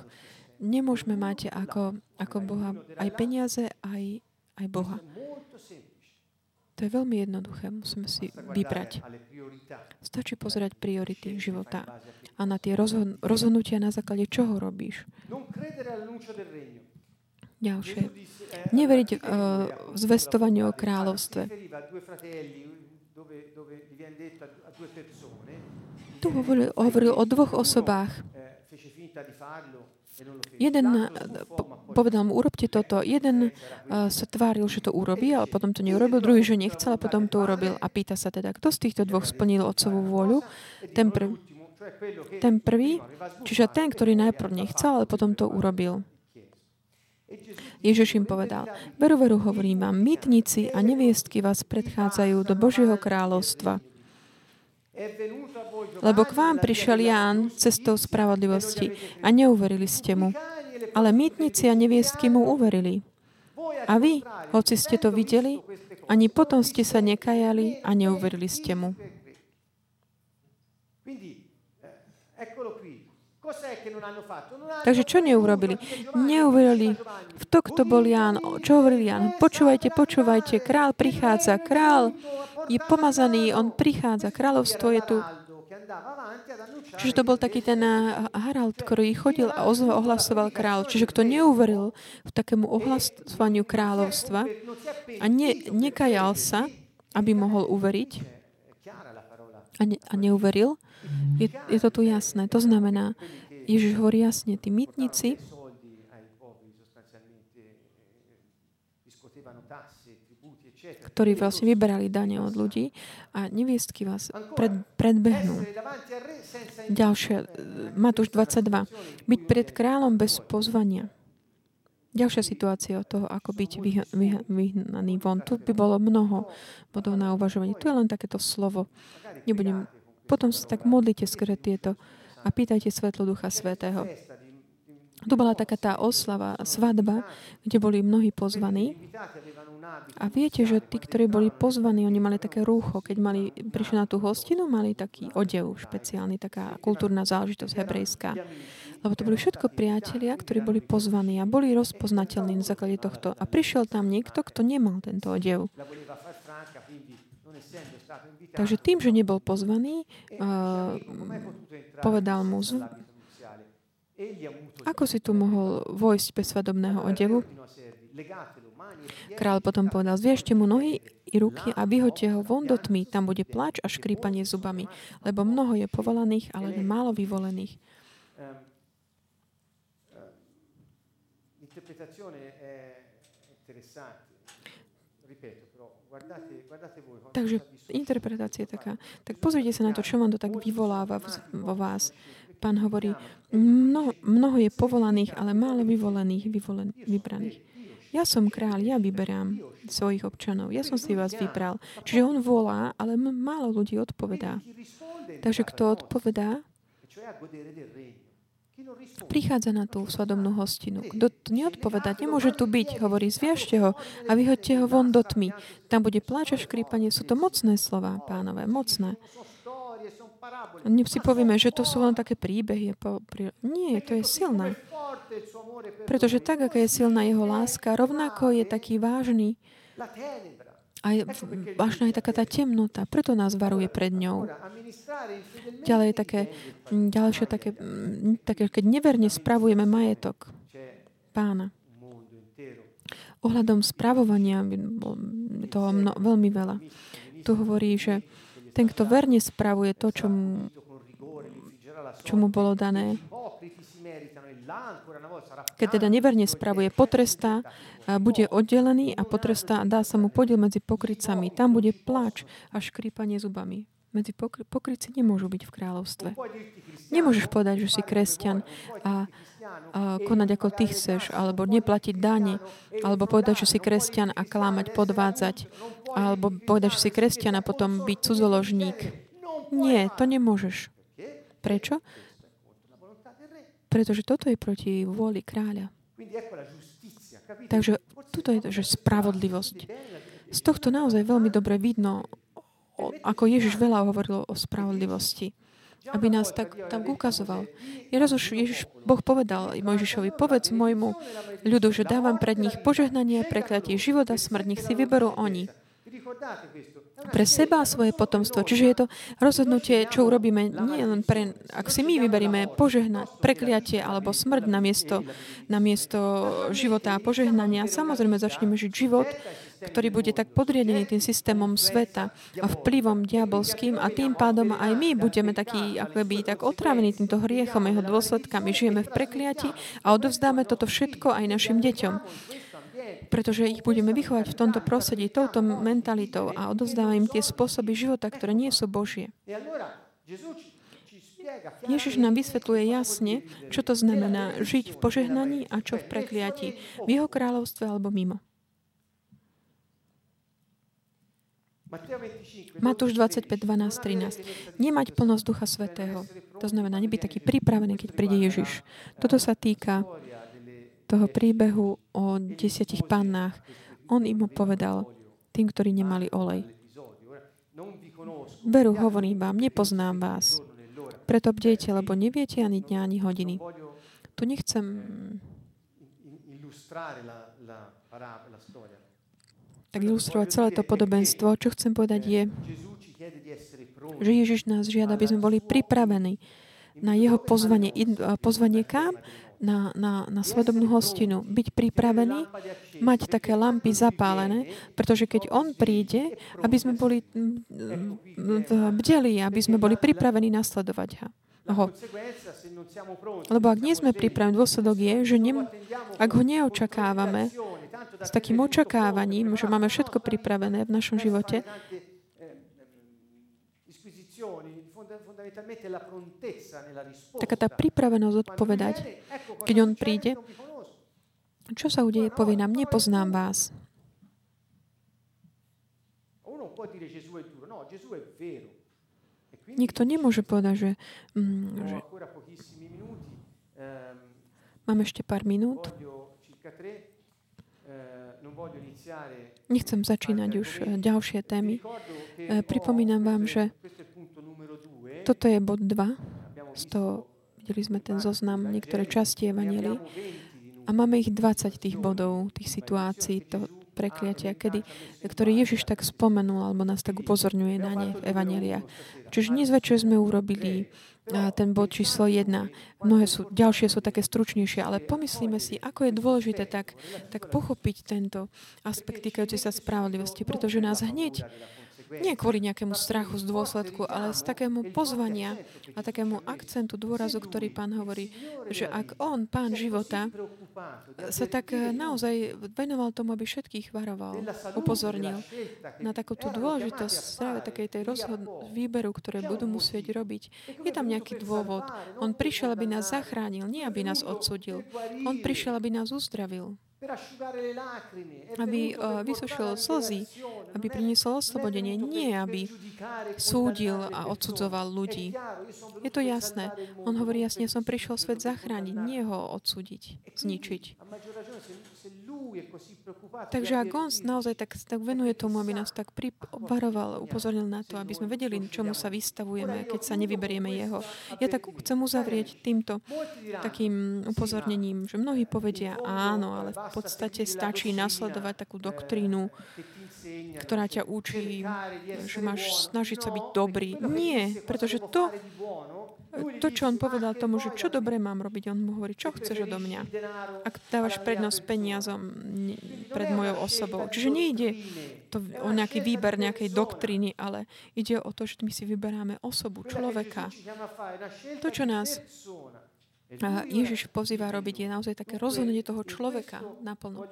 Nemôžeme mať ako, ako Boha aj peniaze, aj, aj Boha. To je veľmi jednoduché. Musíme si vybrať. Stačí pozerať priority života a na tie rozhodnutia na základe čoho robíš. Ďalšie. Neveriť uh, zvestovaniu o kráľovstve. Tu hovoril, hovoril o dvoch osobách. Jeden povedal mu, urobte toto. Jeden uh, sa tváril, že to urobí, ale potom to neurobil. Druhý, že nechcel, a potom to urobil. A pýta sa teda, kto z týchto dvoch splnil otcovú vôľu? Ten, pr- ten prvý, čiže ten, ktorý najprv nechcel, ale potom to urobil. Ježiš im povedal, veru, veru hovorím vám, mytnici a neviestky vás predchádzajú do Božieho kráľovstva. Lebo k vám prišiel Ján cestou spravodlivosti a neuverili ste mu. Ale mýtnici a neviestky mu uverili. A vy, hoci ste to videli, ani potom ste sa nekajali a neuverili ste mu. Takže čo neurobili? Neuverili v to, kto bol Ján. Čo hovoril Ján? Počúvajte, počúvajte, král prichádza, král je pomazaný, on prichádza, kráľovstvo je tu. Čiže to bol taký ten eh, Harald, ktorý chodil a ohlasoval král. Čiže kto neuveril v takému ohlasovaniu kráľovstva a ne, nekajal sa, aby mohol uveriť a, ne, a neuveril, je, je to tu jasné. To znamená, Ježiš hovorí jasne, tí mytnici ktorí vlastne vyberali dane od ľudí a neviestky vás pred, predbehnú. Ďalšie, Matúš 22. Byť pred kráľom bez pozvania. Ďalšia situácia od toho, ako byť vyhnaný von. Tu by bolo mnoho bodov na uvažovanie. Tu je len takéto slovo. Nebudem potom sa tak modlite skôr tieto a pýtajte svetlo Ducha Svetého. Tu bola taká tá oslava, svadba, kde boli mnohí pozvaní. A viete, že tí, ktorí boli pozvaní, oni mali také rúcho. Keď mali, prišli na tú hostinu, mali taký odev špeciálny, taká kultúrna záležitosť hebrejská. Lebo to boli všetko priatelia, ktorí boli pozvaní a boli rozpoznateľní na základe tohto. A prišiel tam niekto, kto nemal tento odev. Takže tým, že nebol pozvaný, uh, povedal mu, ako si tu mohol vojsť bez svadobného odevu? Král potom povedal, zviešte mu nohy i ruky a vyhoďte ho von do tmy, tam bude pláč a škrípanie zubami, lebo mnoho je povolaných, ale málo vyvolených. Takže interpretácia je taká. Tak pozrite sa na to, čo vám to tak vyvoláva vo vás. Pán hovorí, mnoho, mnoho je povolaných, ale málo vyvolených, vyvolen, vybraných. Ja som kráľ, ja vyberám svojich občanov. Ja som si vás vybral. Čiže on volá, ale málo ľudí odpovedá. Takže kto odpovedá, prichádza na tú svadobnú hostinu. Kto tu neodpovedá, nemôže tu byť, hovorí, zviažte ho a vyhoďte ho von do tmy. Tam bude pláč a škrípanie. Sú to mocné slova, pánové, mocné. My si povieme, že to sú len také príbehy. Nie, to je silné. Pretože tak, aká je silná jeho láska, rovnako je taký vážny aj vážna je taká tá temnota, preto nás varuje pred ňou. Ďalej je také, ďalšie také, také, keď neverne spravujeme majetok pána. Ohľadom spravovania toho mno, veľmi veľa. Tu hovorí, že ten, kto verne spravuje to, čo mu, čo mu bolo dané, keď teda neverne spravuje, potrestá, bude oddelený a potrestá a dá sa mu podiel medzi pokrycami. Tam bude pláč a škrípanie zubami. Medzi pokry- pokryci nemôžu byť v kráľovstve. Nemôžeš povedať, že si kresťan a, a konať ako ty chceš, alebo neplatiť dáne, alebo povedať, že si kresťan a klámať, podvádzať, alebo povedať, že si kresťan a potom byť cudzoložník. Nie, to nemôžeš. Prečo? Pretože toto je proti vôli kráľa. Takže toto je že spravodlivosť. Z tohto naozaj veľmi dobre vidno, ako Ježiš veľa hovoril o spravodlivosti aby nás tak tam ukazoval. raz už Ježiš, Boh povedal Mojžišovi, povedz môjmu ľudu, že dávam pred nich požehnanie, prekliatie života, smrť, nech si vyberú oni pre seba a svoje potomstvo. Čiže je to rozhodnutie, čo urobíme nie len pre, ak si my vyberieme požehnať, prekliatie alebo smrť na miesto, na miesto života a požehnania. Samozrejme začneme žiť život, ktorý bude tak podriadený tým systémom sveta a vplyvom diabolským a tým pádom aj my budeme takí, ako by tak otrávení týmto hriechom, jeho dôsledkami. Žijeme v prekliati a odovzdáme toto všetko aj našim deťom pretože ich budeme vychovať v tomto prostredí, touto mentalitou a odozdáva im tie spôsoby života, ktoré nie sú Božie. Ježiš nám vysvetľuje jasne, čo to znamená žiť v požehnaní a čo v prekliatí, v jeho kráľovstve alebo mimo. Matúš 25, 12, 13. Nemať plnosť Ducha Svetého. To znamená, nebyť taký pripravený, keď príde Ježiš. Toto sa týka toho príbehu o desiatich pannách, on im povedal, tým, ktorí nemali olej. Veru, hovorím vám, nepoznám vás. Preto bdejte, lebo neviete ani dňa, ani hodiny. Tu nechcem tak ilustrovať celé to podobenstvo. Čo chcem povedať je, že Ježiš nás žiada, aby sme boli pripravení na jeho pozvanie. Pozvanie kam? Na, na, na svadobnú hostinu, byť pripravený, mať také lampy zapálené, pretože keď on príde, aby sme boli bdeli, aby sme boli pripravení nasledovať ho. Lebo ak nie sme pripravení, dôsledok je, že nem, ak ho neočakávame s takým očakávaním, že máme všetko pripravené v našom živote, taká tá pripravenosť odpovedať, keď on príde, čo sa udeje, povie nám, nepoznám vás. Nikto nemôže povedať, že, mm, že máme ešte pár minút. Nechcem začínať už eh, ďalšie témy. Eh, pripomínam vám, že toto je bod 2. Z toho videli sme ten zoznam, niektoré časti Evangelii. A máme ich 20 tých bodov, tých situácií, to prekliatia, kedy, ktorý Ježiš tak spomenul, alebo nás tak upozorňuje na ne v Evangelia. Čiže dnes večer sme urobili ten bod číslo 1. Mnohé sú, ďalšie sú také stručnejšie, ale pomyslíme si, ako je dôležité tak, tak pochopiť tento aspekt týkajúci sa spravodlivosti, pretože nás hneď nie kvôli nejakému strachu z dôsledku, ale z takému pozvania a takému akcentu, dôrazu, ktorý pán hovorí, že ak on, pán života, sa tak eh, naozaj venoval tomu, aby všetkých varoval, upozornil na takúto dôležitosť práve takej tej rozhod- výberu, ktoré budú musieť robiť. Je tam nejaký dôvod. On prišiel, aby nás zachránil, nie aby nás odsudil. On prišiel, aby nás uzdravil. Aby uh, vysušil slzy, aby priniesol oslobodenie, nie aby súdil a odsudzoval ľudí. Je to jasné. On hovorí jasne, som prišiel svet zachrániť, nie ho odsúdiť, zničiť. Takže ak on naozaj tak, tak venuje tomu, aby nás tak obvaroval, upozornil na to, aby sme vedeli, čomu sa vystavujeme, keď sa nevyberieme jeho. Ja tak chcem uzavrieť týmto takým upozornením, že mnohí povedia áno, ale v podstate stačí nasledovať takú doktrínu, ktorá ťa učí, že máš snažiť sa byť dobrý. Nie, pretože to, to, čo on povedal tomu, že čo dobre mám robiť, on mu hovorí, čo chceš odo mňa, ak dávaš prednosť peniazom pred mojou osobou. Čiže nejde to o nejaký výber nejakej doktríny, ale ide o to, že my si vyberáme osobu, človeka. To, čo nás Ježiš pozýva robiť, je naozaj také rozhodnutie toho človeka naplno.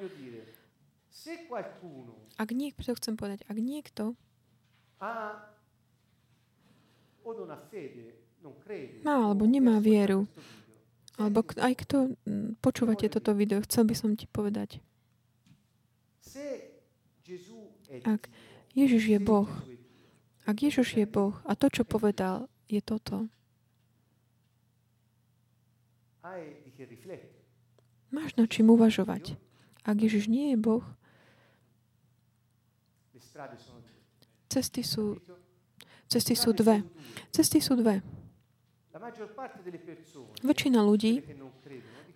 Ak niekto, chcem povedať, ak niekto má alebo nemá vieru, alebo aj kto počúvate toto video, chcel by som ti povedať. Ak Ježiš je Boh, ak Ježiš je Boh a to, čo povedal, je toto. Máš na čím uvažovať. Ak Ježiš nie je Boh, cesty sú, cesty sú dve. Cesty sú dve. Väčšina ľudí,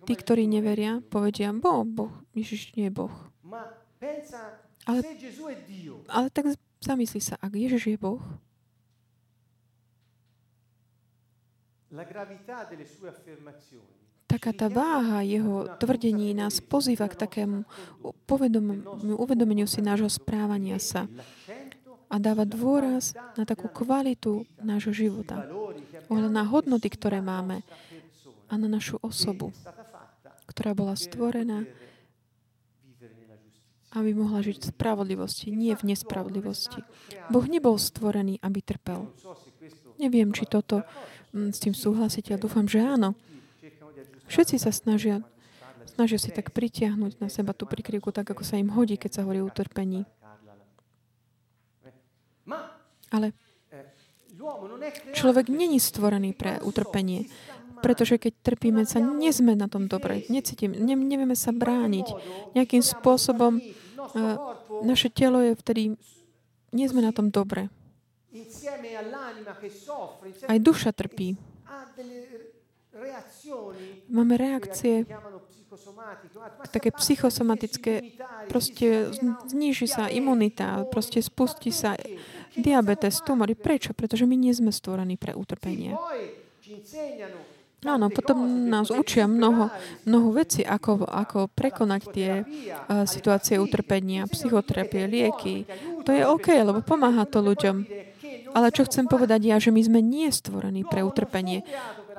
tí, ktorí neveria, povedia, bo, Boh, Ježiš nie je Boh. Ale, ale tak zamysli sa, ak Ježiš je Boh, taká tá váha jeho tvrdení nás pozýva k takému uvedomeniu si nášho správania sa a dáva dôraz na takú kvalitu nášho života, na hodnoty, ktoré máme a na našu osobu, ktorá bola stvorená, aby mohla žiť v spravodlivosti, nie v nespravodlivosti. Boh nebol stvorený, aby trpel. Neviem, či toto mm, s tým súhlasíte, ja dúfam, že áno. Všetci sa snažia, snažia si tak pritiahnuť na seba tú prikryvku, tak ako sa im hodí, keď sa hovorí o utrpení. Ale človek není stvorený pre utrpenie. Pretože keď trpíme sa, nie sme na tom dobre. Necítim, ne, nevieme sa brániť. Nejakým spôsobom uh, naše telo je vtedy, nie sme na tom dobre. Aj duša trpí. Máme reakcie také psychosomatické, proste zniží sa imunita, proste spustí sa diabetes, tumory. Prečo? Pretože my nie sme stvorení pre utrpenie. Áno, potom nás učia mnoho, mnoho vecí, ako, ako prekonať tie uh, situácie utrpenia, psychoterapie, lieky. To je OK, lebo pomáha to ľuďom. Ale čo chcem povedať ja, že my sme nie stvorení pre utrpenie.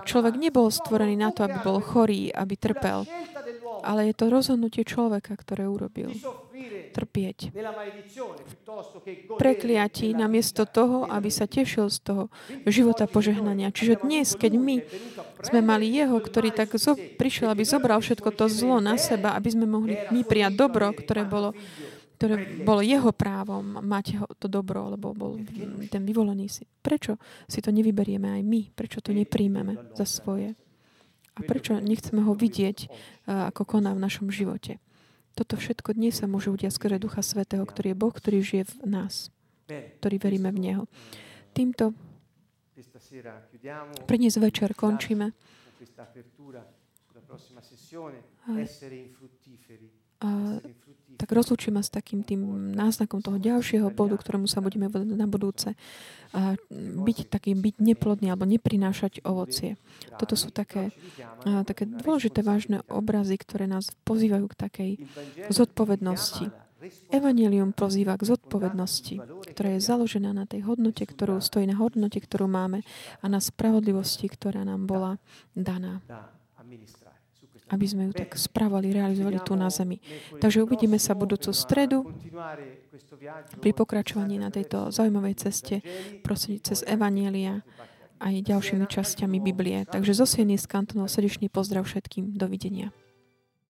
Človek nebol stvorený na to, aby bol chorý, aby trpel. Ale je to rozhodnutie človeka, ktoré urobil. Trpieť. Prekliatí namiesto toho, aby sa tešil z toho života požehnania. Čiže dnes, keď my sme mali jeho, ktorý tak zo- prišiel, aby zobral všetko to zlo na seba, aby sme mohli my prijať dobro, ktoré bolo ktoré bolo jeho právom mať to dobro, lebo bol ten vyvolený si. Prečo si to nevyberieme aj my? Prečo to nepríjmeme za svoje? A prečo nechceme ho vidieť, eh, ako koná v našom živote? Toto všetko dnes sa môže udiať skrze Ducha Svetého, ktorý je Boh, ktorý žije v nás, ktorý veríme v Neho. Týmto pre dnes večer končíme. A tak rozlúčime s takým tým náznakom toho ďalšieho bodu, ktorému sa budeme na budúce a byť takým, byť neplodný alebo neprinášať ovocie. Toto sú také, a, také dôležité, vážne obrazy, ktoré nás pozývajú k takej zodpovednosti. Evangelium pozýva k zodpovednosti, ktorá je založená na tej hodnote, ktorú stojí na hodnote, ktorú máme a na spravodlivosti, ktorá nám bola daná aby sme ju tak spravali, realizovali tu na zemi. Takže uvidíme sa budúcu stredu pri pokračovaní na tejto zaujímavej ceste prosím cez Evanielia aj ďalšími časťami Biblie. Takže zo Sieny z kantonov srdečný pozdrav všetkým. Dovidenia.